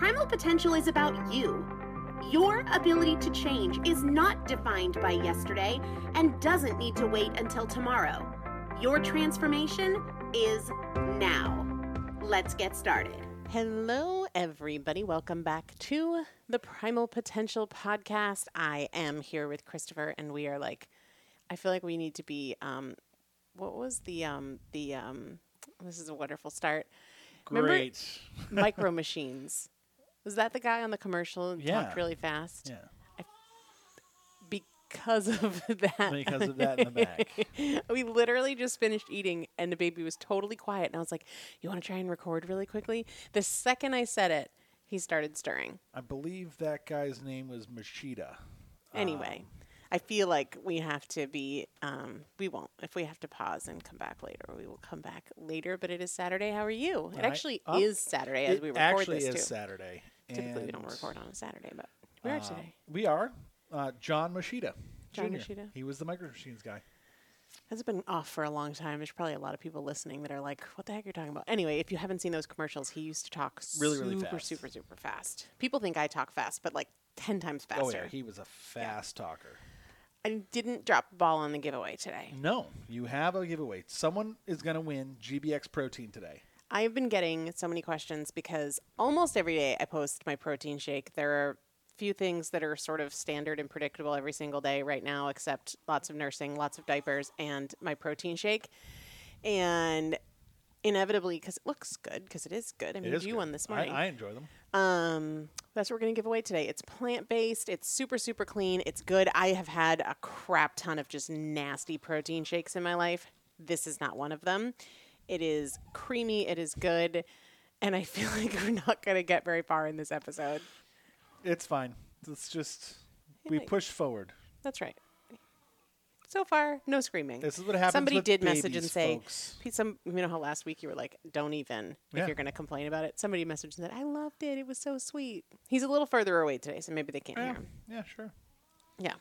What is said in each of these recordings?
Primal potential is about you. Your ability to change is not defined by yesterday and doesn't need to wait until tomorrow. Your transformation is now. Let's get started. Hello, everybody. Welcome back to the Primal Potential Podcast. I am here with Christopher, and we are like, I feel like we need to be, um, what was the, um, the, um, this is a wonderful start. Great. Remember micro machines Was that the guy on the commercial Yeah. talked really fast? Yeah. Because of that. Because of that in the back. we literally just finished eating and the baby was totally quiet and I was like, "You want to try and record really quickly?" The second I said it, he started stirring. I believe that guy's name was Moschitta. Anyway, um, I feel like we have to be um we won't. If we have to pause and come back later, we will come back later, but it is Saturday. How are you? It I- actually um, is Saturday as we record actually this is too. Saturday. Typically we don't record on a Saturday, but we are uh, today. We are. Uh, John Moschitta. John Jr.. Moschitta. He was the Micro Machines guy. Has been off for a long time. There's probably a lot of people listening that are like, "What the heck you're you talking about?" Anyway, if you haven't seen those commercials, he used to talk Really, really super, fast. super, super fast. People think I talk fast, but like ten times faster. Oh yeah, he was a fast talker. I didn't drop the ball on the giveaway today. No, you have a giveaway. Someone is going to win GBX protein today. I've been getting so many questions because almost every day I post my protein shake. There are few things that are sort of standard and predictable every single day right now, except lots of nursing, lots of diapers, and my protein shake. And inevitably, because it looks good, because it is good. I mean, you good. won this morning. I enjoy them. Um, that's what we're gonna give away today. It's plant based. It's super super clean. It's good. I have had a crap ton of just nasty protein shakes in my life. This is not one of them. It is creamy. It is good, and I feel like we're not gonna get very far in this episode. It's fine. It's just we push forward. That's right. So far, no screaming. This is what happens. Somebody did message and say, folks. Pete, some you know how last week you were like, "Don't even if Yeah. you're going to complain about it." Somebody messaged and said, "I loved it. It was so sweet." He's a little further away today, so maybe they can't Yeah, hear him. yeah, sure. Yeah.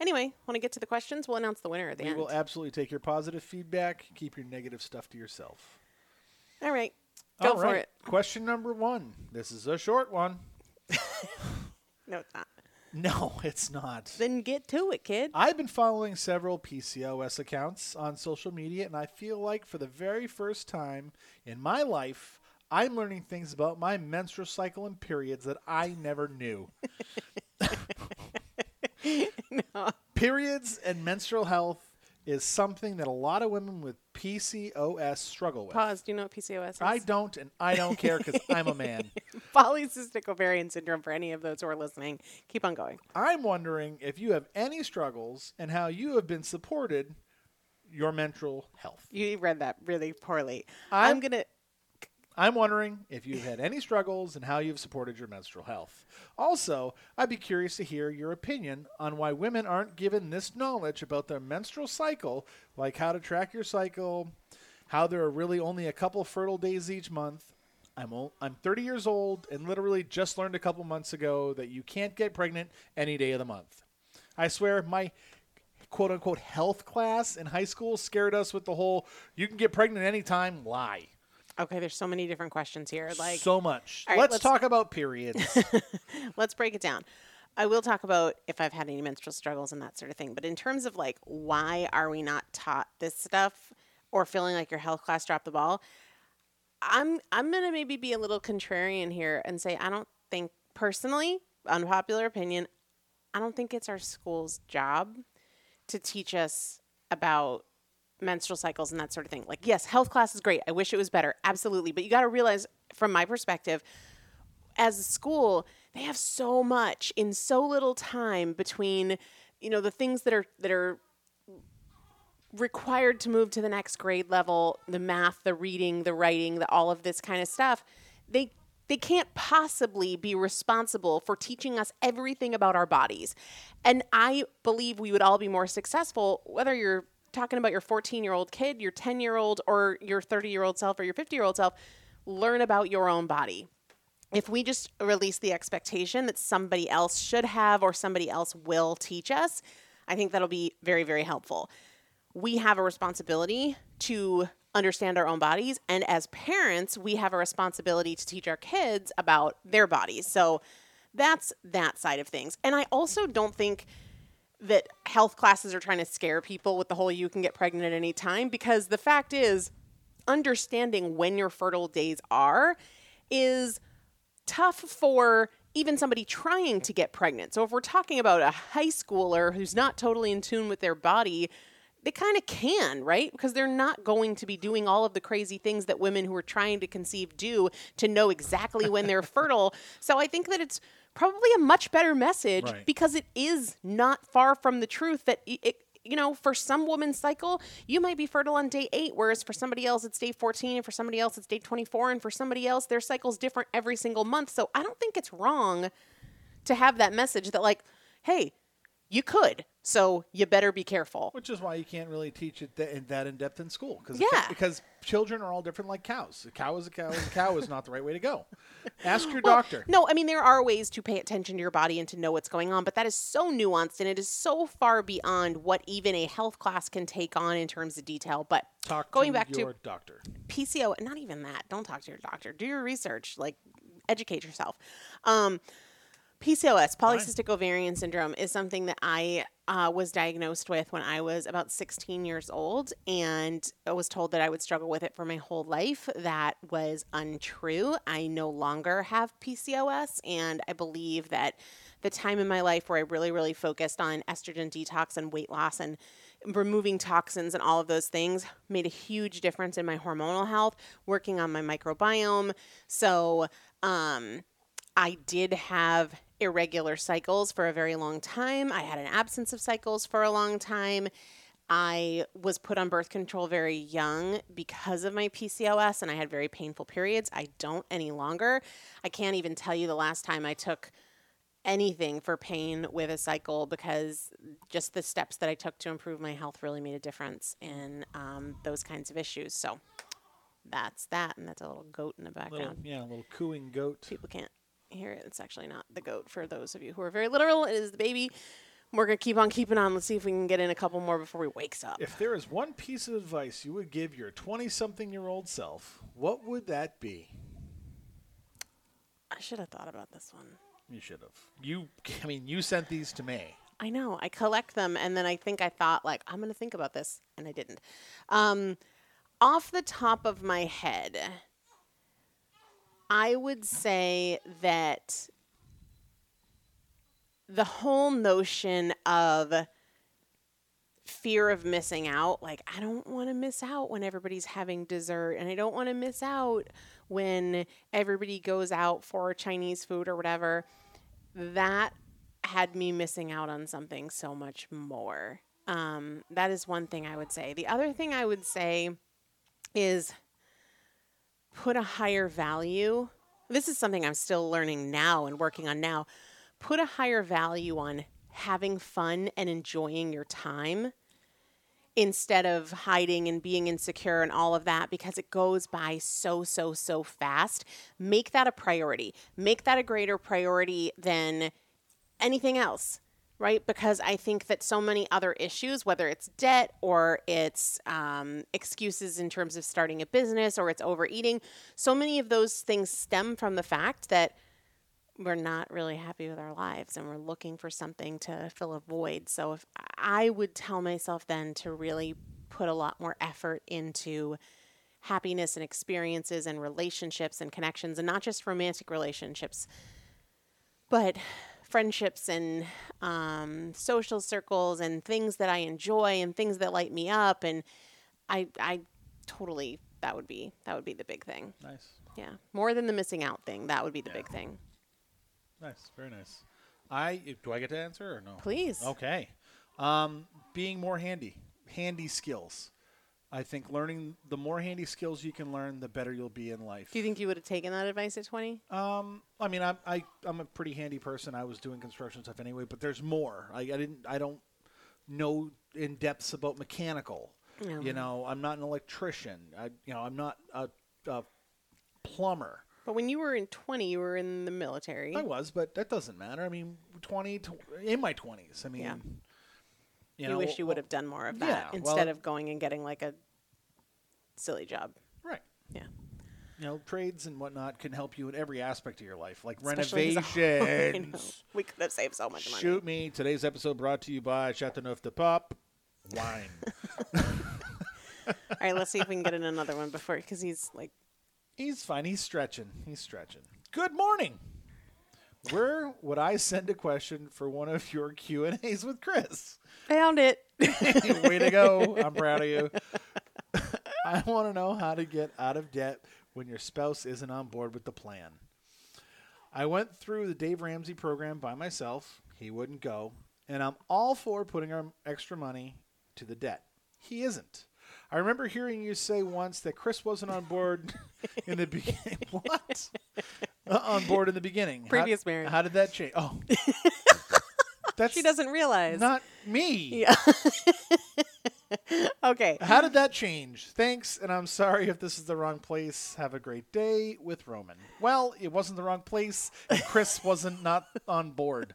Anyway, want to get to the questions? We'll announce the winner at the We end. will absolutely take your positive feedback. Keep your negative stuff to yourself. All right. Go All for it. Question number one. This is a short one. No, it's not. No, it's not. Then get to it, kid. I've been following several PCOS accounts on social media, and I feel like for the very first time in my life, I'm learning things about my menstrual cycle and periods that I never knew. Periods and menstrual health is something that a lot of women with PCOS struggle with. Pause. Do you know what PCOS is? I don't, and I don't care because I'm a man. Polycystic ovarian syndrome for any of those who are listening. Keep on going. I'm wondering if you have any struggles and how you have been supported your menstrual health. You read that really poorly. I'm- I'm, going to. I'm wondering if you've had any struggles and how you've supported your menstrual health. Also, I'd be curious to hear your opinion on why women aren't given this knowledge about their menstrual cycle, like how to track your cycle, how there are really only a couple fertile days each month. I'm I'm 30 years old and literally just learned a couple months ago that you can't get pregnant any day of the month. I swear my quote unquote health class in high school scared us with the whole you can get pregnant anytime lie. Okay, there's so many different questions here. Like, so much. Right, let's, let's- talk about periods. let's break it down. I will talk about if I've had any menstrual struggles and that sort of thing. But in terms of like, why are we not taught this stuff or feeling like your health class dropped the ball? I'm I'm gonna maybe be a little contrarian here and say I don't think personally, unpopular opinion, I don't think it's our school's job to teach us about menstrual cycles and that sort of thing. Like, yes, health class is great. I wish it was better. Absolutely. But you got to realize, from my perspective, as a school, they have so much in so little time between, you know, the things that are that are required to move to the next grade level, the math, the reading, the writing, the all of this kind of stuff. They they can't possibly be responsible for teaching us everything about our bodies. And I believe we would all be more successful whether you're talking about your 14-year-old kid, your 10-year-old or your 30-year-old self or your 50-year-old self, learn about your own body if we just release the expectation that somebody else should have or somebody else will teach us, I think that'll be very, very helpful. We have a responsibility to understand our own bodies, and as parents, we have a responsibility to teach our kids about their bodies. So that's that side of things. And I also don't think that health classes are trying to scare people with the whole you can get pregnant at any time because the fact is understanding when your fertile days are is tough for even somebody trying to get pregnant. So if we're talking about a high schooler who's not totally in tune with their body, they kind of can, right? Because they're not going to be doing all of the crazy things that women who are trying to conceive do to know exactly when they're fertile. So I think that it's probably a much better message Right. because it is not far from the truth that i- it, you know, for some woman's cycle, you might be fertile on day eight, whereas for somebody else it's day 14, and for somebody else it's day 24, and for somebody else their cycle's different every single month. So I don't think it's wrong to have that message that, like, hey, you could, so you better be careful. Which is why you can't really teach it that in, that in depth in school. Cause Yeah. Because children are all different like cows. A cow is a cow a cow is not the right way to go. Ask your Well, doctor. No, I mean there are ways to pay attention to your body and to know what's going on, but that is so nuanced and it is so far beyond what even a health class can take on in terms of detail. But Talk going to back to your doctor. PCO, not even that. Don't talk to your doctor. Do your research. Like, educate yourself. Um, PCOS, polycystic ovarian syndrome, is something that I uh, was diagnosed with when I was about 16 years old, and I was told that I would struggle with it for my whole life. That was untrue. I no longer have PCOS, and I believe that the time in my life where I really, really focused on estrogen detox and weight loss and removing toxins and all of those things made a huge difference in my hormonal health, working on my microbiome. So, um, I did have irregular cycles for a very long time. I had an absence of cycles for a long time. I was put on birth control very young because of my PCOS and I had very painful periods. I don't any longer. I can't even tell you the last time I took anything for pain with a cycle because just the steps that I took to improve my health really made a difference in um, those kinds of issues. So that's that. And that's a little goat in the Little, background yeah, a little cooing goat. people can't hear it. It's actually not the goat for those of you who are very literal. It is the baby. We're gonna keep on keeping on. Let's see if we can get in a couple more before he wakes up. If there is one piece of advice you would give your 20 something year old self, what would that be? I should have thought about this one. You should have. You, I mean, you sent these to me. I know. I collect them, and then I think I thought like I'm gonna think about this, and I didn't. Um, off the top of my head, I would say that the whole notion of fear of missing out like i don't want to miss out when everybody's having dessert and i don't want to miss out when everybody goes out for chinese food or whatever that had me missing out on something so much more. Um, that is one thing i would say. The other thing i would say is put a higher value this is something i'm still learning now and working on now put a higher value on having fun and enjoying your time instead of hiding and being insecure and all of that because it goes by so so so fast. Make that a priority. Make that a greater priority than anything else right because i think that so many other issues whether it's debt or it's um, excuses in terms of starting a business or it's overeating so many of those things stem from the fact that we're not really happy with our lives and we're looking for something to fill a void. So if I would tell myself then to really put a lot more effort into happiness and experiences and relationships and connections and not just romantic relationships but friendships and um, social circles and things that I enjoy and things that light me up and I I totally that would be that would be the big thing. Nice. Yeah. More than the missing out thing, that would be the big thing. Nice. Very nice. I do I get to answer or no? Please. Okay. Um, being more handy, handy skills. I think learning the more handy skills you can learn, the better you'll be in life. Do you think you would have taken that advice at 20? Um, I mean, I'm I, I'm a pretty handy person. I was doing construction stuff anyway, but there's more. I, I didn't. I don't know in depths about mechanical. No. You know, I'm not an electrician. I, you know, I'm not a, a plumber. But when you were in 20, you were in the military. I was, but that doesn't matter. I mean, 20, tw- in my 20s. I mean, Yeah. You, you know, wish you would have done more of that yeah, well- instead of going and getting like a silly job. right. Yeah. You know, trades and whatnot can help you in every aspect of your life, like Especially as a- I know. renovations. We could have saved so much money. Shoot me. Today's episode brought to you by Chateauneuf du Pape Wine. All right, let's see if we can get in another one before because he's like, He's fine. He's stretching. He's stretching. Good morning. Where would I send a question for one of your Q and A's with Chris? Found it. Way to go! I'm proud of you. I want to know how to get out of debt when your spouse isn't on board with the plan. I went through the Dave Ramsey program by myself. He wouldn't go, and I'm all for putting our extra money to the debt. He isn't. I remember hearing you say once that Chris wasn't on board in the beginning. what? Uh, on board in the beginning. Previous how, marriage. How did that change? Oh, that's She doesn't realize. not me. Yeah. okay. How did that change? Thanks, and I'm sorry if this is the wrong place. Have a great day with Roman. Well, it wasn't the wrong place. Chris wasn't not on board.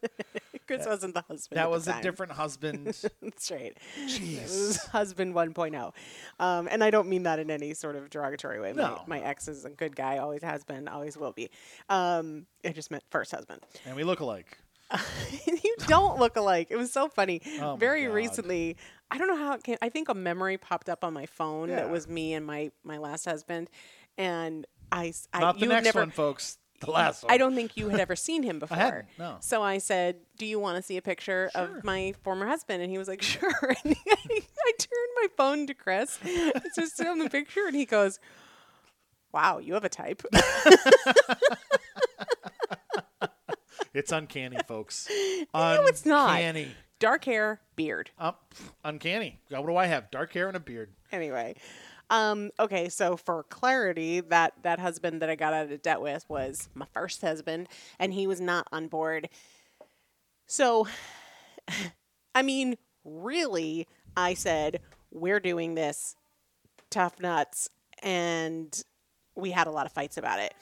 Chris wasn't the husband. That was a different husband. That's right. Jeez. husband 1.0. Um, and I don't mean that in any sort of derogatory way. No. My, my ex is a good guy, always has been, always will be. Um, I just meant first husband. And we look alike. you don't look alike. It was so funny. Oh Very recently, I don't know how it came. I think a memory popped up on my phone Yeah. that was me and my my last husband, and I. Not the next never, one, folks. The last one. I don't think you had ever seen him before. hadn't, no. So I said, "Do you want to see a picture Sure. of my former husband?" And he was like, "Sure." And I, I turned my phone to Chris, just on the picture, and he goes, "Wow, you have a type." It's uncanny, folks. no, it's not. Uncanny. Dark hair, beard. Um, uncanny. What do I have? Dark hair and a beard. anyway um okay so for clarity that that husband that i got out of debt with was my first husband and he was not on board. So i mean really i said we're doing this tough nuts and we had a lot of fights about it.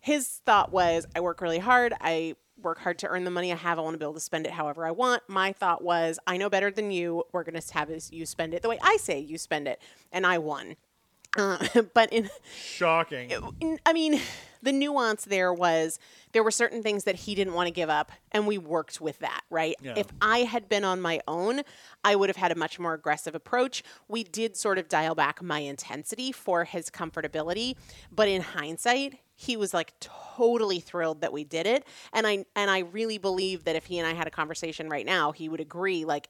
His thought was i work really hard. I work hard to earn the money i have. I want to be able to spend it however i want. My thought was i know better than you. We're going to have you spend it the way i say you spend it. And i won uh, but in Shocking. in- I mean, the nuance there was there were certain things that he didn't want to give up, and we worked with that, right? Yeah. If I had been on my own, I would have had a much more aggressive approach. We did sort of dial back my intensity for his comfortability, but in hindsight, he was like totally thrilled that we did it, and I and I really believe that if he and I had a conversation right now, he would agree like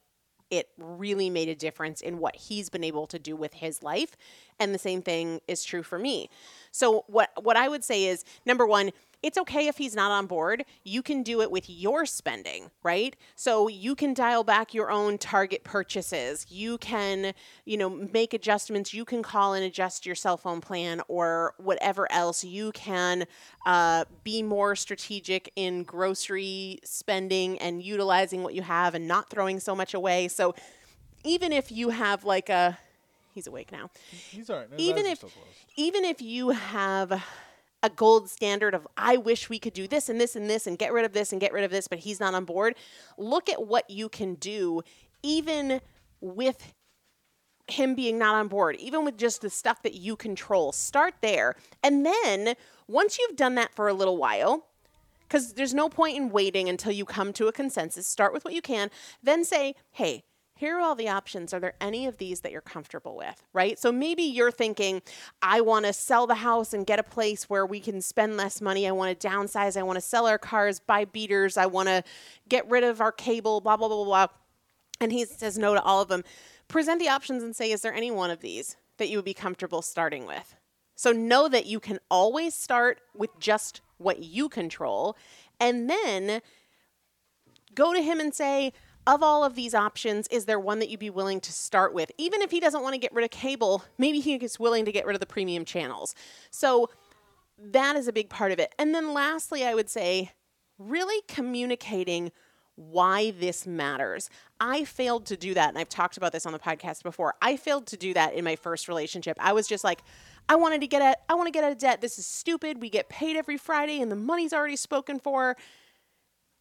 it really made a difference in what he's been able to do with his life and the same thing is true for me. So what what i would say is number one it's okay if he's not on board. You can do it with your spending right? So you can dial back your own target purchases. You can you know make adjustments. You can call and adjust your cell phone plan or whatever else. You can uh, be more strategic in grocery spending and utilizing what you have and not throwing so much away. So even if you have like a he's awake now. He's all right. His even if even if you have a gold standard of I wish we could do this and this and this and get rid of this and get rid of this, but he's not on board. Look at what you can do, even with him being not on board, even with just the stuff that you control. Start there. And then once you've done that for a little while, because there's no point in waiting until you come to a consensus. Start with what you can, then say, hey, here are all the options. Are there any of these that you're comfortable with? Right? So maybe you're thinking, I want to sell the house and get a place where we can spend less money. I want to downsize. I want to sell our cars, buy beaters. I want to get rid of our cable, blah, blah, blah, blah. And he says no to all of them. Present the options and say, is there any one of these that you would be comfortable starting with? So know that you can always start with just what you control and then go to him and say, of all of these options, is there one that you'd be willing to start with? Even if he doesn't want to get rid of cable, maybe he is willing to get rid of the premium channels. So that is a big part of it. And then lastly, I would say really communicating why this matters. I failed to do that, and I've talked about this on the podcast before. I failed to do that in my first relationship. I was just like, I wanted to get out, I want to get out of debt. This is stupid. We get paid every Friday and the money's already spoken for.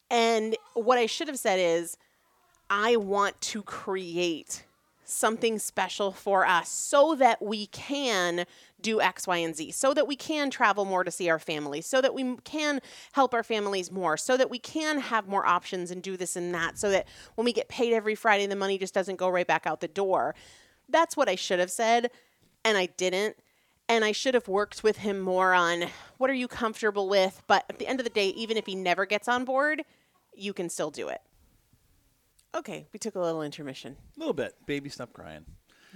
And what I should have said is, I want to create something special for us so that we can do X, Y, and Z, so that we can travel more to see our families, so that we can help our families more, so that we can have more options and do this and that, so that when we get paid every Friday, the money just doesn't go right back out the door. That's what I should have said, and I didn't. and I should have worked with him more on what are you comfortable with. But at the end of the day, even if he never gets on board, you can still do it. Okay, we took a little intermission. A little bit. Baby, stop crying.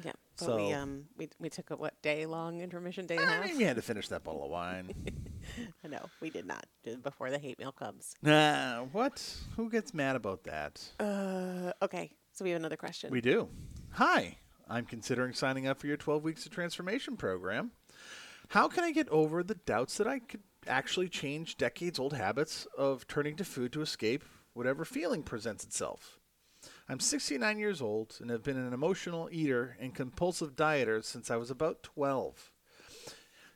Yeah, but we So- um we, we took a what day long intermission, day and a I half. mean, you had to finish that bottle of wine. No, we did not. Before the hate mail comes. nah, what? Who gets mad about that? Uh, okay, so we have another question. We do. Hi, I'm considering signing up for your 12 Weeks of Transformation program. How can I get over the doubts that I could actually change decades old habits of turning to food to escape whatever feeling presents itself? I'm 69 years old and have been an emotional eater and compulsive dieter since I was about 12.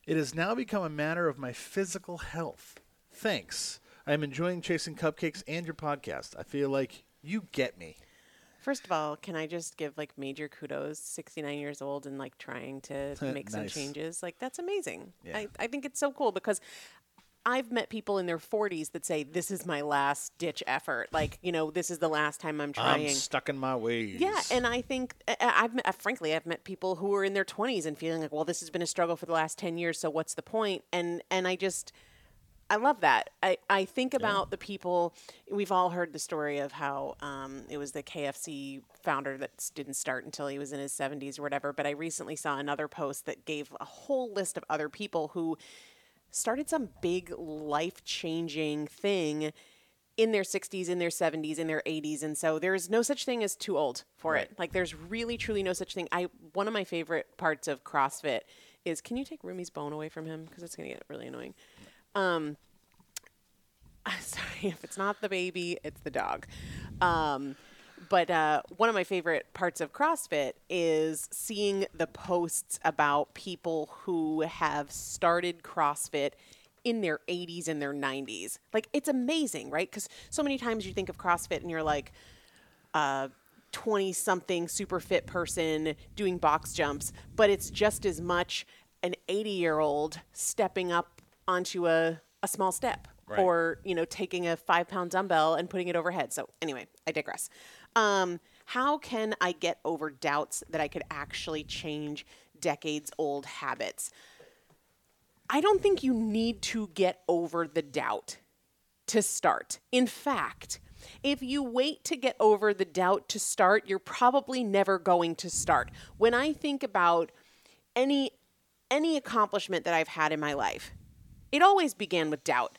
It has now become a matter of my physical health. Thanks. I am enjoying chasing cupcakes and your podcast. I feel like you get me. First of all, can I just give like major kudos? 69 years old and like trying to make some changes. Like that's amazing. Yeah. I, I think it's so cool because I've met people in their 40s that say, This is my last ditch effort. Like, you know, this is the last time I'm trying. I'm stuck in my ways. Yeah, and I think I've met, frankly I've met people who are in their 20s and feeling like, well, this has been a struggle for the last 10 years, so what's the point? And and I just I love that. I, I think about the people. We've all heard the story of how um, it was the KFC founder that didn't start until he was in his 70s or whatever. But I recently saw another post that gave a whole list of other people who started some big life changing thing in their 60s, in their 70s, in their 80s. And so there's no such thing as too old for it. Like there's really, truly no such thing. I One of my favorite parts of CrossFit is can you take Rumi's bone away from him? Because it's going to get really annoying. Um, sorry, if it's not the baby, it's the dog. Um, but uh, one of my favorite parts of CrossFit is seeing the posts about people who have started CrossFit in their 80s and their 90s. Like, it's amazing, right? Because so many times you think of CrossFit and you're like, 20 something super fit person doing box jumps, but it's just as much an 80 year old stepping up onto a, a small step Right. or, you know, taking a five pound dumbbell and putting it overhead. So, anyway, I digress. Um, how can I get over doubts that I could actually change decades old habits? I don't think you need to get over the doubt to start. In fact, if you wait to get over the doubt to start, you're probably never going to start. When I think about any any accomplishment that I've had in my life, it always began with doubt.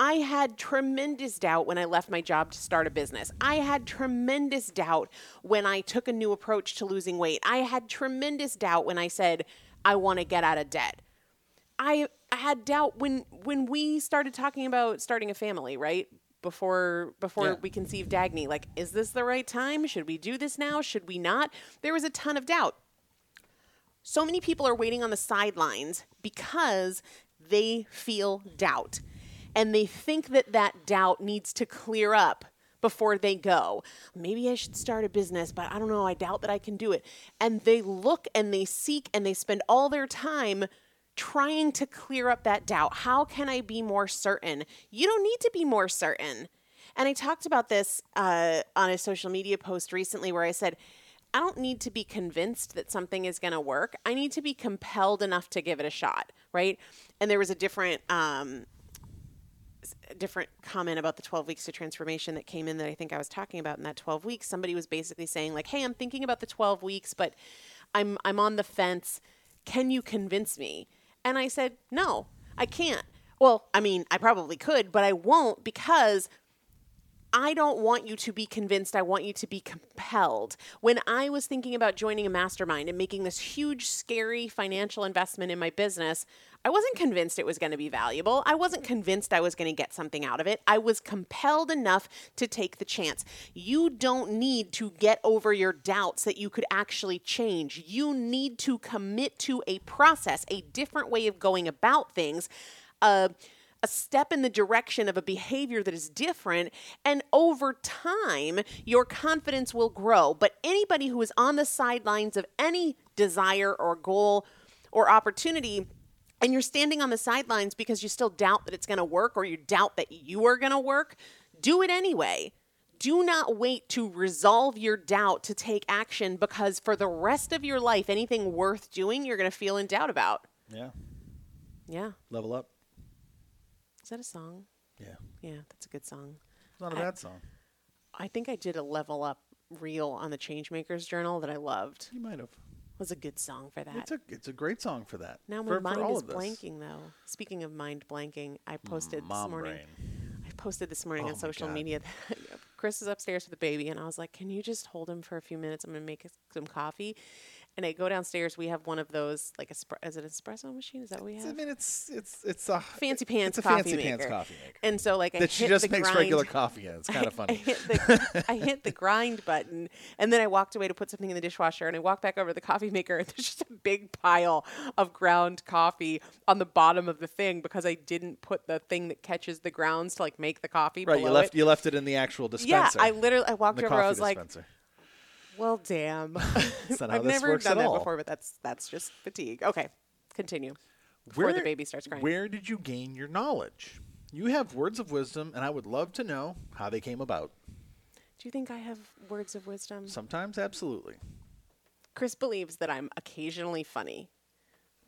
I had tremendous doubt when I left my job to start a business. I had tremendous doubt when I took a new approach to losing weight. I had tremendous doubt when I said I want to get out of debt. I had doubt when when we started talking about starting a family, right? Before before Yeah. we conceived Dagny, like, is this the right time? Should we do this now? Should we not? There was a ton of doubt. So many people are waiting on the sidelines because they feel doubt. And they think that that doubt needs to clear up before they go. Maybe I should start a business, but I don't know. I doubt that I can do it. And they look and they seek and they spend all their time trying to clear up that doubt. How can I be more certain? You don't need to be more certain. And I talked about this uh, on a social media post recently where I said, I don't need to be convinced that something is going to work. I need to be compelled enough to give it a shot, right? And there was a different um, different comment about the 12 weeks to transformation that came in that I think I was talking about in that 12 weeks. Somebody was basically saying like, "Hey, I'm thinking about the 12 weeks, but I'm I'm on the fence. Can you convince me?" And I said, "No, I can't." Well, I mean, I probably could, but I won't because I don't want you to be convinced. I want you to be compelled. When I was thinking about joining a mastermind and making this huge, scary financial investment in my business, I wasn't convinced it was going to be valuable. I wasn't convinced I was going to get something out of it. I was compelled enough to take the chance. You don't need to get over your doubts that you could actually change. You need to commit to a process, a different way of going about things. A step in the direction of a behavior that is different. And over time, your confidence will grow. But anybody who is on the sidelines of any desire or goal or opportunity, and you're standing on the sidelines because you still doubt that it's going to work or you doubt that you are going to work, do it anyway. do not wait to resolve your doubt to take action because for the rest of your life, anything worth doing, you're going to feel in doubt about. Yeah. Yeah. Level up. Is that a song? Yeah. Yeah, that's a good song. It's not a I- bad song. I think I did a level up reel on the Changemakers Journal that I loved. You might have. Was a good song for that. It's a it's a great song for that. now my for, for mind all is blanking though. Speaking of mind blanking, I posted Mom this morning. brain. I posted this morning Oh on social God. media that Chris is upstairs with the baby, and I was like, "Can you just hold him for a few minutes? I'm gonna make some coffee." And I go downstairs. We have one of those, like a is it an espresso machine? Is that what we have? I mean, it's it's it's a Fancy pants It's a coffee fancy pants maker. coffee maker And so, like, I hit the grind that she just makes grind. regular coffee in. It's kind of funny. I hit the I hit the grind button, and then I walked away to put something in the dishwasher, and I walked back over to the coffee maker, and there's just a big pile of ground coffee on the bottom of the thing because I didn't put the thing that catches the grounds to like make the coffee. Right, you left It. you left it in the actual dispenser. Yeah. I literally I walked over. I was like, dispenser. "Well, damn." That's not how I've never done that all. before, but that's that's just fatigue. Okay, continue. Before the baby starts crying. Where did you gain your knowledge? You have words of wisdom, and I would love to know how they came about. Do you think I have words of wisdom? Sometimes, absolutely. Chris believes that I'm occasionally funny.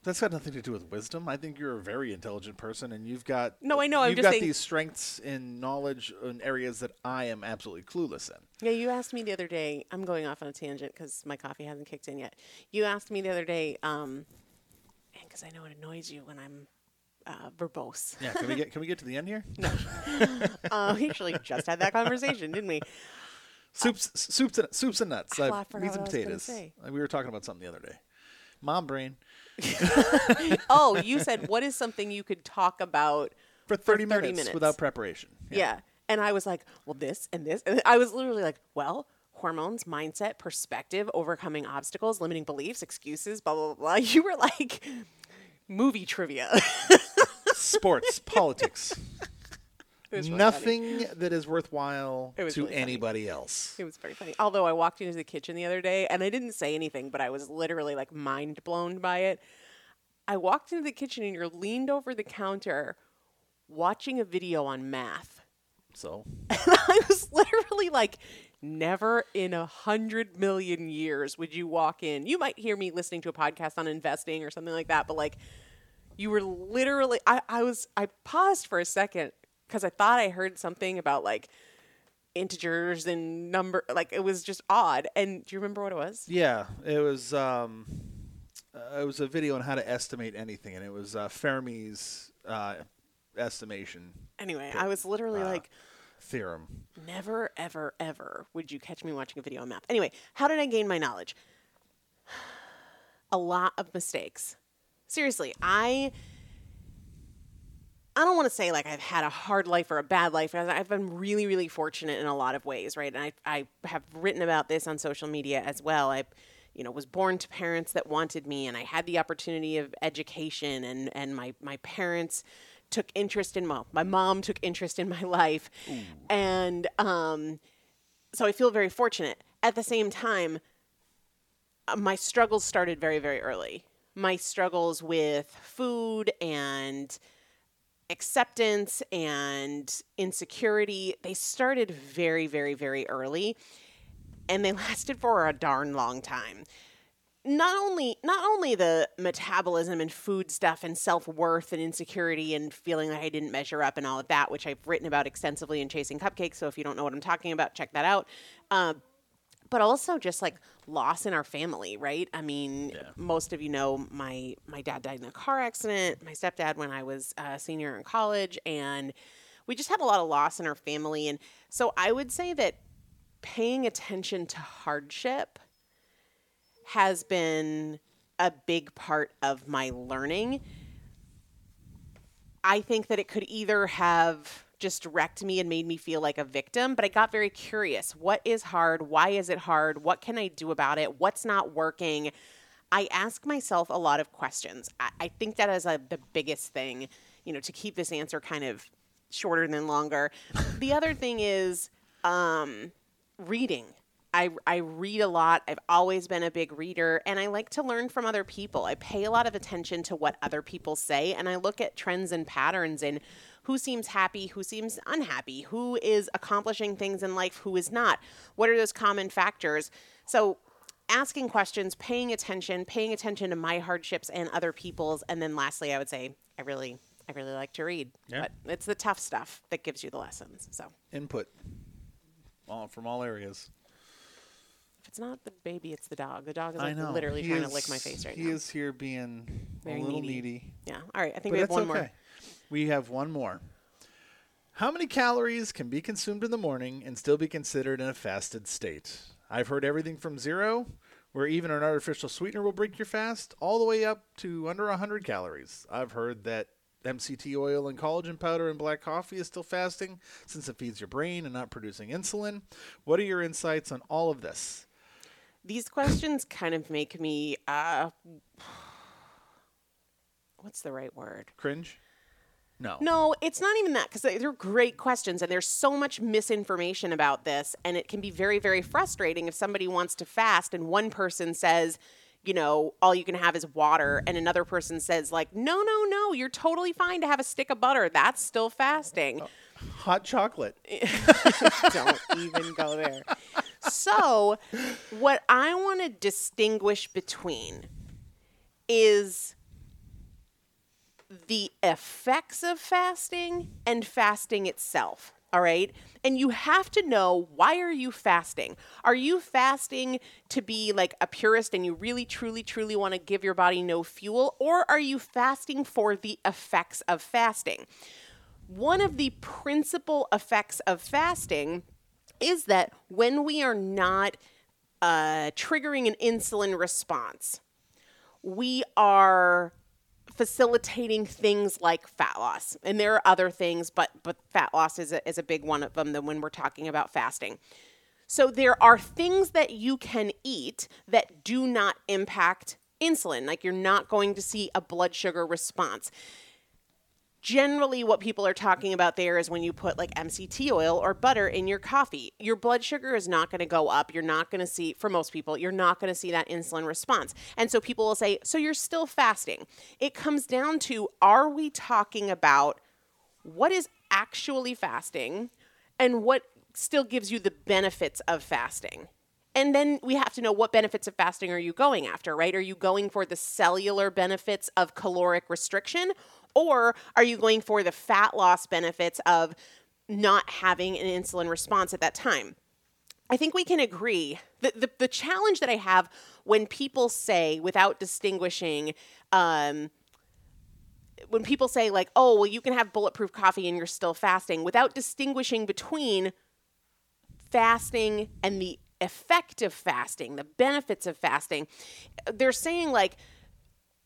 That's got nothing to do with wisdom. I think you're a very intelligent person, and you've got No, I know, I'm You've just got saying- these strengths in knowledge in areas that I am absolutely clueless in. Yeah, you asked me the other day. I'm going off on a tangent because my coffee hasn't kicked in yet. You asked me the other day, um, and because I know it annoys you when I'm uh, verbose. Yeah, can we get can we get to the end here? No, uh, we actually just had that conversation, didn't we? Soups, soups, and, soups and nuts. Oh, uh, meats and what I was potatoes. Uh, We were talking about something the other day. Mom brain Oh, you said what is something you could talk about for 30, 30 minutes, minutes. without preparation. Yeah. And I was like, well, this and this. And I was literally like, well, hormones, mindset, perspective, overcoming obstacles, limiting beliefs, excuses, blah, blah, blah. blah. You were like movie trivia. Sports, politics, It was really funny. nothing that is worthwhile to really anybody else. It was very funny. Although I walked into the kitchen the other day and I didn't say anything, but I was literally like mind blown by it. I walked into the kitchen and you're leaned over the counter watching a video on math. So I was literally like, never in a hundred million years would you walk in. You might hear me listening to a podcast on investing or something like that, but like, you were literally, I, I was, I paused for a second because I thought I heard something about like integers and number, like it was just odd. And do you remember what it was? yeah, it was um, uh, it was a video on how to estimate anything, and it was uh, Fermi's uh, estimation Anyway, I was literally Uh, like, theorem. Never, ever, ever would you catch me watching a video on math. Anyway, how did I gain my knowledge? A lot of mistakes. Seriously, I I don't want to say like I've had a hard life or a bad life. I've been really, really fortunate in a lot of ways, right? And I, I have written about this on social media as well. I, you know, was born to parents that wanted me, and I had the opportunity of education, and and my my parents took interest in well, my mom took interest in my life, and um, so I feel very fortunate. At the same time, uh, my struggles started very, very early. My struggles with food and acceptance and insecurity, they started very, very, very early and they lasted for a darn long time. Not only not only the metabolism and food stuff and self-worth and insecurity and feeling like I didn't measure up and all of that, which I've written about extensively in Chasing Cupcakes. So if you don't know what I'm talking about, check that out. Uh, but also just like loss in our family, right? I mean, most of you know my my dad died in a car accident. My stepdad when I was a senior in college, and we just had a lot of loss in our family. And so I would say that paying attention to hardship has been a big part of my learning. I think that it could either have just wrecked me and made me feel like a victim, but I got very curious. What is hard? Why is it hard? What can I do about it? What's not working? I ask myself a lot of questions. I, I think that is a, the biggest thing, you know, to keep this answer kind of shorter than longer. the other thing is um, reading. I, I read a lot. I've always been a big reader and I like to learn from other people. I pay a lot of attention to what other people say and I look at trends and patterns in who seems happy, who seems unhappy, who is accomplishing things in life, who is not. What are those common factors? So, asking questions, paying attention, paying attention to my hardships and other people's, and then lastly, I would say I really, I really like to read. Yeah. But it's the tough stuff that gives you the lessons. So Input all, from all areas. if it's not the baby, it's the dog. The dog is like literally He trying is- to lick my face right he now. He is here being Very a little needy. needy. Yeah. All right. I think But we have one okay. more. We have one more. How many calories can be consumed in the morning and still be considered in a fasted state? I've heard everything from zero, where even an artificial sweetener will break your fast, all the way up to under 100 calories. I've heard that MCT oil and collagen powder and black coffee is still fasting since it feeds your brain and not producing insulin. What are your insights on all of this? These questions kind of make me. Uh, what's the right word? Cringe? No. No, it's not even that because they're great questions and there's so much misinformation about this. And it can be very, very frustrating if somebody wants to fast and one person says, you know, all you can have is water, and another person says, like, no, no, no, you're totally fine to have a stick of butter. That's still fasting. Oh, hot chocolate. Don't even go there. So, what I want to distinguish between is the effects of fasting and fasting itself. All right? And you have to know why are you fasting? Are you fasting to be like a purist and you really truly truly want to give your body no fuel or are you fasting for the effects of fasting? One of the principal effects of fasting is that when we are not uh, triggering an insulin response, we are facilitating things like fat loss. And there are other things, but but fat loss is a, is a big one of them when we're talking about fasting. So there are things that you can eat that do not impact insulin. Like you're not going to see a blood sugar response generally what people are talking about there is when you put like MCT oil or butter in your coffee. Your blood sugar is not going to go up. You're not going to see for most people, you're not going to see that insulin response. And so people will say, "So you're still fasting." It comes down to are we talking about what is actually fasting and what still gives you the benefits of fasting? And then we have to know what benefits of fasting are you going after, right? Are you going for the cellular benefits of caloric restriction or are you going for the fat loss benefits of not having an insulin response at that time? I think we can agree. The, the, the challenge that I have when people say, without distinguishing, um, when people say, like, oh, well, you can have bulletproof coffee and you're still fasting, without distinguishing between fasting and the effect of fasting, the benefits of fasting, they're saying, like,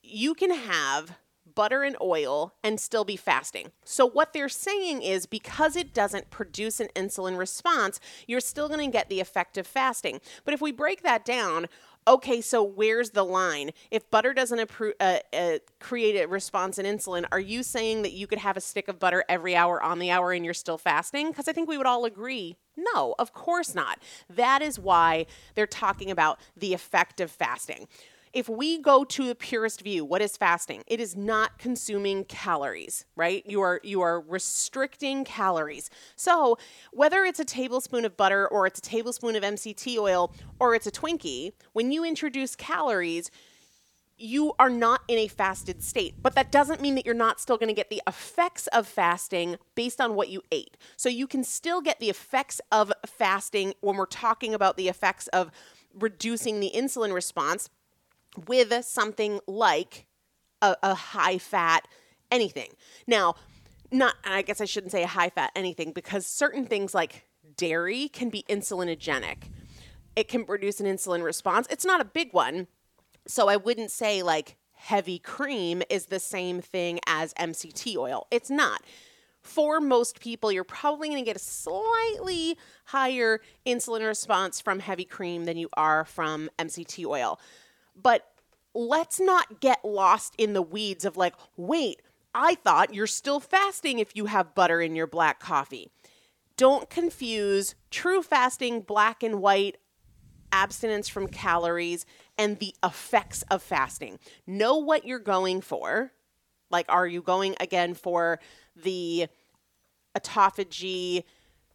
you can have butter and oil and still be fasting. So, what they're saying is because it doesn't produce an insulin response, you're still going to get the effect of fasting. But if we break that down, okay, so where's the line? If butter doesn't appro- uh, uh, create a response in insulin, are you saying that you could have a stick of butter every hour on the hour and you're still fasting? Because I think we would all agree no, of course not. That is why they're talking about the effect of fasting if we go to the purest view what is fasting? It is not consuming calories right? You are you are restricting calories. So whether it's a tablespoon of butter or it's a tablespoon of mct oil or it's a twinkie when you introduce calories you are not in a fasted state, but that doesn't mean that you're not still going to get the effects of fasting based on what you ate. So you can still get the effects of fasting when we're talking about the effects of reducing the insulin response with something like a, a high fat anything. Now, not I guess I shouldn't say a high fat anything because certain things like dairy can be insulinogenic. It can produce an insulin response. It's not a big one. So I wouldn't say like heavy cream is the same thing as MCT oil. It's not. For most people, you're probably going to get a slightly higher insulin response from heavy cream than you are from MCT oil. But let's not get lost in the weeds of like, wait, I thought you're still fasting if you have butter in your black coffee. Don't confuse true fasting, black and white, abstinence from calories, and the effects of fasting. Know what you're going for. Like, are you going again for the autophagy,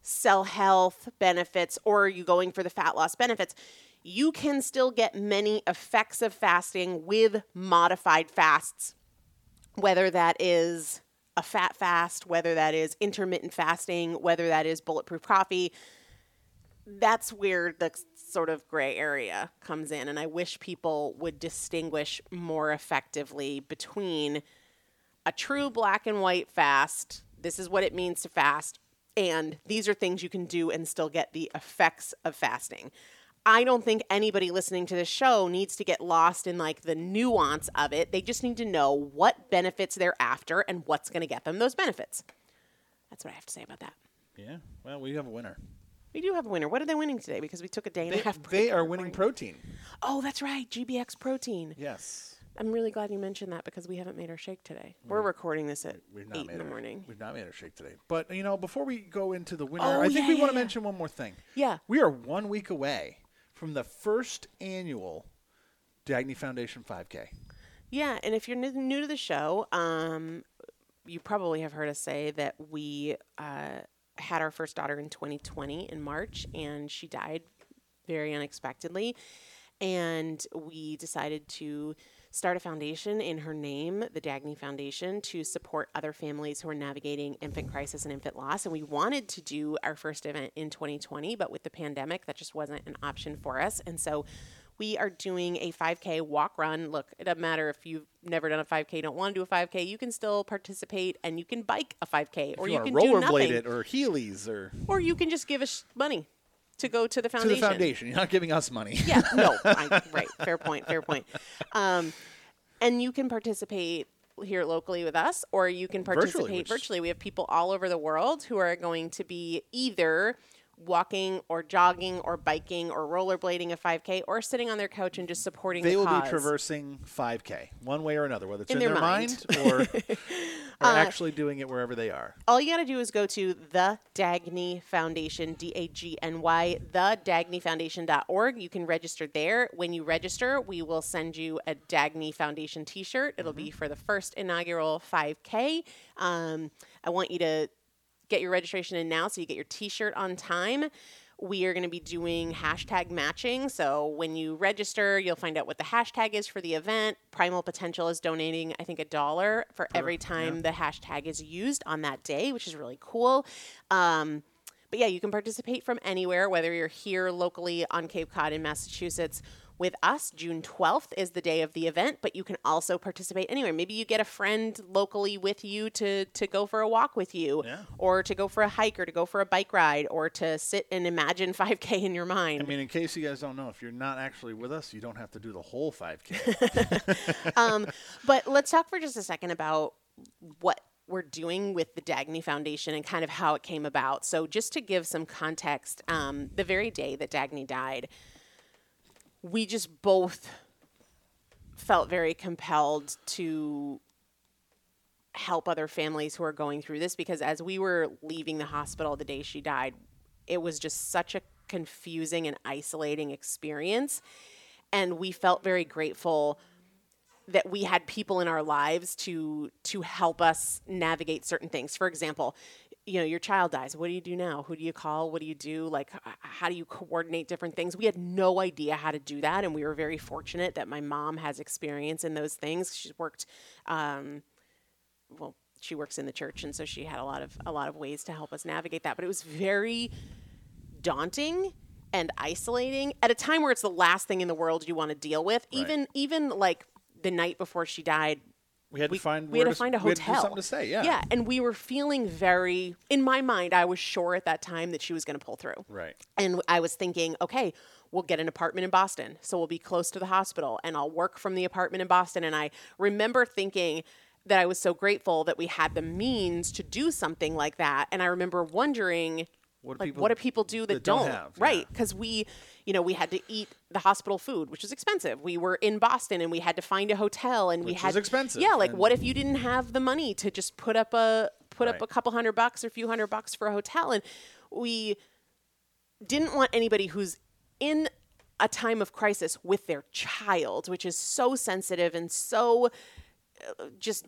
cell health benefits, or are you going for the fat loss benefits? You can still get many effects of fasting with modified fasts, whether that is a fat fast, whether that is intermittent fasting, whether that is bulletproof coffee. That's where the sort of gray area comes in. And I wish people would distinguish more effectively between a true black and white fast. This is what it means to fast. And these are things you can do and still get the effects of fasting. I don't think anybody listening to this show needs to get lost in like the nuance of it. They just need to know what benefits they're after and what's going to get them those benefits. That's what I have to say about that. Yeah. Well, we have a winner. We do have a winner. What are they winning today? Because we took a day and They, a half. break they are winning protein. Oh, that's right. GBX protein. Yes. I'm really glad you mentioned that because we haven't made our shake today. We're recording this at We've not eight made in the our- morning. We've not made our shake today. But you know, before we go into the winner, Oh, I think yeah, we yeah, want to yeah. mention one more thing. Yeah. We are one week away from the first annual Dagny Foundation 5K. Yeah, and if you're new, to the show, um, you probably have heard us say that we uh, had our first daughter in 2020 in March, and she died very unexpectedly. And we decided to start a foundation in her name, the Dagny Foundation, to support other families who are navigating infant crisis and infant loss. And we wanted to do our first event in 2020, but with the pandemic, that just wasn't an option for us. And so we are doing a 5K walk run. Look, it doesn't matter if you've never done a 5K, don't want to do a 5K, you can still participate and you can bike a 5K or you, you, can want to do rollerblade it or Heelys or Or you can just give us money to go to the foundation. to the foundation. You're not giving us money. Yeah, no, I, right. Fair point. Fair point. Um, and you can participate here locally with us, or you can participate which- virtually. We have people all over the world who are going to be either walking or jogging or biking or rollerblading a 5K or sitting on their couch and just supporting They the will cause. be traversing 5K one way or another, whether it's In in, their their, mind. Uh, mind, or, or actually doing it wherever they are. all you got to do is go to the Dagny Foundation, D A G N Y, the dagnyfoundation.org. You can register there. When you register, we will send you a Dagny Foundation t shirt. It'll be for the first inaugural 5K. Um, I want you to get your registration in now so you get your t shirt on time. We are going to be doing hashtag matching. So when you register, you'll find out what the hashtag is for the event. Primal Potential is donating, I think, a dollar for every time the hashtag is used on that day, which is really cool. Um, but yeah, you can participate from anywhere, whether you're here locally on Cape Cod in Massachusetts with us. June 12th is the day of the event, but you can also participate anywhere. Maybe you get a friend locally with you to, to go for a walk with you, Yeah. or to go for a hike, or to go for a bike ride, or to sit and imagine 5K in your mind. I mean, in case you guys don't know, if you're not actually with us, you don't have to do the whole 5K. um, but let's talk for just a second about what we're doing with the Dagny Foundation and kind of how it came about. So, just to give some context, um, the very day that Dagny died, we just both felt very compelled to help other families who are going through this because as we were leaving the hospital the day she died, it was just such a confusing and isolating experience. And we felt very grateful that we had people in our lives to to help us navigate certain things. For example, you know, your child dies. What do you do now? Who do you call? What do you do? Like, how do you coordinate different things? We had no idea how to do that, and we were very fortunate that my mom has experience in those things. She's worked, um, well, she works in the church, and so she had a lot of a lot of ways to help us navigate that. But it was very daunting and isolating at a time where it's the last thing in the world you want to deal with. Even even like the night before she died, We had to find we had to find a we had to hotel. something to say. Yeah. Yeah, and we were feeling very in my mind I was sure at that time that she was going to pull through. Right. And I was thinking, okay, we'll get an apartment in Boston. So we'll be close to the hospital and I'll work from the apartment in Boston. And I remember thinking that I was so grateful that we had the means to do something like that. And I remember wondering, What do like, people what do people do that, that don't don't? have? Right. Yeah. Because we, you know, we had to eat the hospital food, which is expensive. We were in Boston and we had to find a hotel and we Which is had expensive, Yeah. Like, and- what if you didn't have the money to just put up a, put up a couple hundred bucks or a few hundred bucks for a hotel? And we, didn't want anybody who's in a time of crisis with their child, which is so sensitive and so uh, just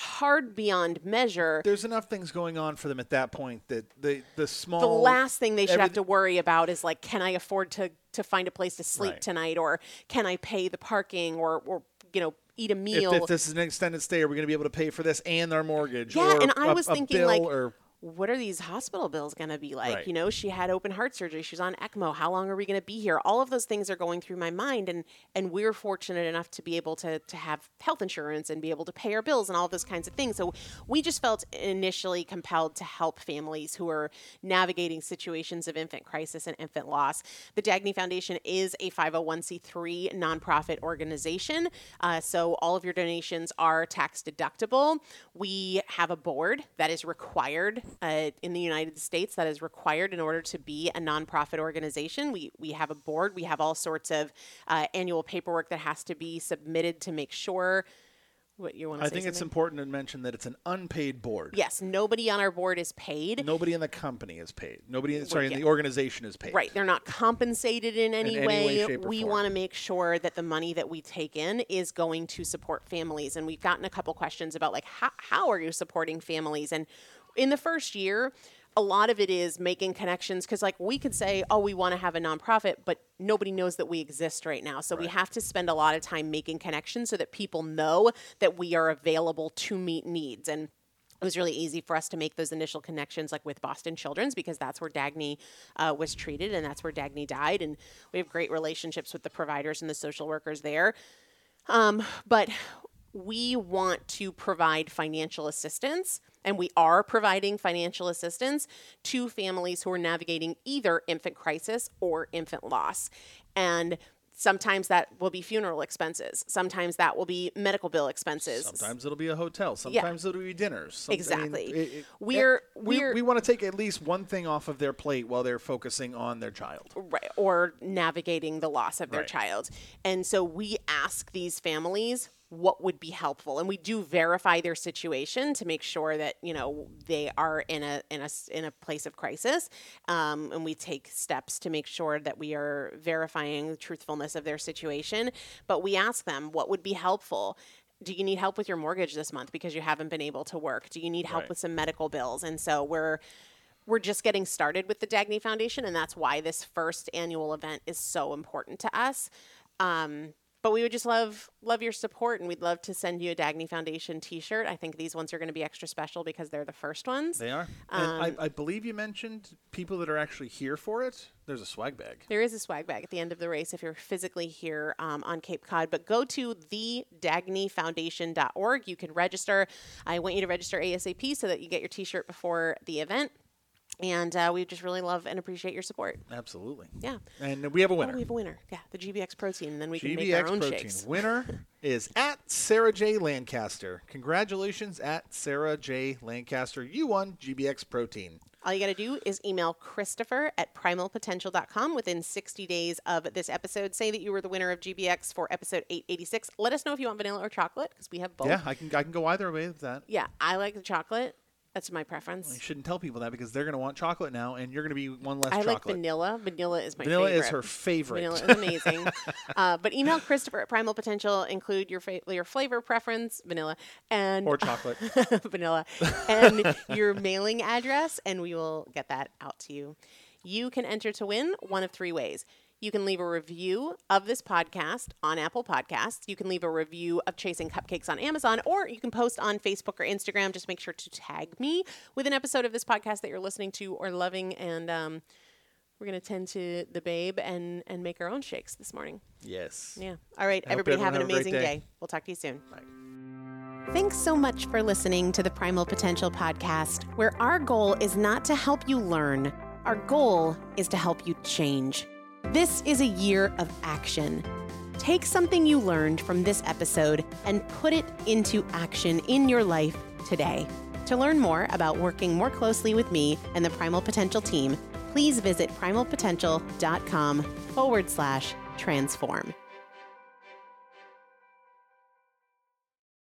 hard beyond measure. There's enough things going on for them at that point that the the small the last thing they should have to worry about is like, can I afford to to find a place to sleep Right. tonight, or can I pay the parking, or or you know eat a meal? if this is an extended stay, are we going to be able to pay for this and our mortgage? Yeah, and I was a thinking, like, or what are these hospital bills going to be like? Right. You know, she had open heart surgery. She's on ECMO. How long are we going to be here? All of those things are going through my mind, and and we're fortunate enough to be able to to have health insurance and be able to pay our bills and all those kinds of things. So we just felt initially compelled to help families who are navigating situations of infant crisis and infant loss. The Dagny Foundation is a 501c3 nonprofit organization, uh, so all of your donations are tax deductible. We have a board that is required uh, in the United States that is required in order to be a nonprofit organization. We we have a board. We have all sorts of uh, annual paperwork that has to be submitted to make sure. What you want to I think it's important to mention that it's an unpaid board. Yes, nobody on our board is paid. Nobody in the company is paid. Nobody, in, sorry, in the organization is paid. Right. They're not compensated in any, any way, way. shape, or we want to make sure that the money that we take in is going to support families. And we've gotten a couple questions about like how, how are you supporting families? And in the first year, a lot of it is making connections because like we could say, oh, we want to have a nonprofit, but nobody knows that we exist right now. So we have to spend a lot of time making connections so that people know that we are available to meet needs. And it was really easy for us to make those initial connections like with boston children's because that's where dagny uh, was treated and that's where dagny died and we have great relationships with the providers and the social workers there um, but we want to provide financial assistance and we are providing financial assistance to families who are navigating either infant crisis or infant loss and sometimes that will be funeral expenses sometimes that will be medical bill expenses Sometimes it'll be a hotel. Sometimes it'll be dinners. Some- I mean, Exactly. it- it- We're- we, we're- we want to take at least one thing off of their plate while they're focusing on their child. right, or navigating the loss of their Right. child. And so we ask these families what would be helpful. And we do verify their situation to make sure that you know they are in a in a in a place of crisis. Um, and we take steps to make sure that we are verifying the truthfulness of their situation. But we ask them what would be helpful? Do you need help with your mortgage this month because you haven't been able to work? Do you need help Right. with some medical bills? And so we're we're just getting started with the Dagny Foundation, and that's why this first annual event is so important to us. Um, but we would just love love your support, and we'd love to send you a Dagny Foundation T-shirt. I think these ones are going to be extra special because they're the first ones. They are. Um, and I, I believe you mentioned people that are actually here for it. There's a swag bag. There is a swag bag at the end of the race if you're physically here um, on Cape Cod. But go to thedagnyfoundation.org. You can register. I want you to register ASAP so that you get your T-shirt before the event. And uh, we just really love and appreciate your support. Absolutely. Yeah. And we have a Oh, winner. we have a winner. Yeah, the GBX protein, and then we can make our GBX own protein shakes. winner is at Sarah J Lancaster. Congratulations at Sarah J Lancaster. You won GBX protein. All you got to do is email Christopher at primalpotential.com within 60 days of this episode. Say that you were the winner of GBX for episode 886. Let us know if you want vanilla or chocolate because we have both. Yeah, I can I can go either way with that. Yeah, I like the chocolate. That's my preference. You shouldn't tell people that because they're going to want chocolate now, and you're going to be one less I like chocolate. vanilla. Vanilla is my Vanilla favorite. is her favorite. Vanilla is amazing. uh, but email Christopher at Primal Potential. Include your fa- your flavor preference, vanilla, and or chocolate. vanilla, and your mailing address, and we will get that out to you. You can enter to win one of three ways. You can leave a review of this podcast on Apple Podcasts. You can leave a review of Chasing Cupcakes on Amazon, or you can post on Facebook or Instagram. Just make sure to tag me with an episode of this podcast that you're listening to or loving, and um, we're gonna tend to the babe and and make our own shakes this morning. yes. Yeah. All right, I everybody have an have amazing day. day. We'll talk to you soon. Thanks so much for listening to the Primal Potential podcast, where our goal is not to help you learn, our goal is to help you change. This is a year of action. Take something you learned from this episode and put it into action in your life today. To learn more about working more closely with me and the Primal Potential team, please visit primalpotential.com forward slash transform.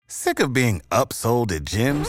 Sick of being upsold at gyms?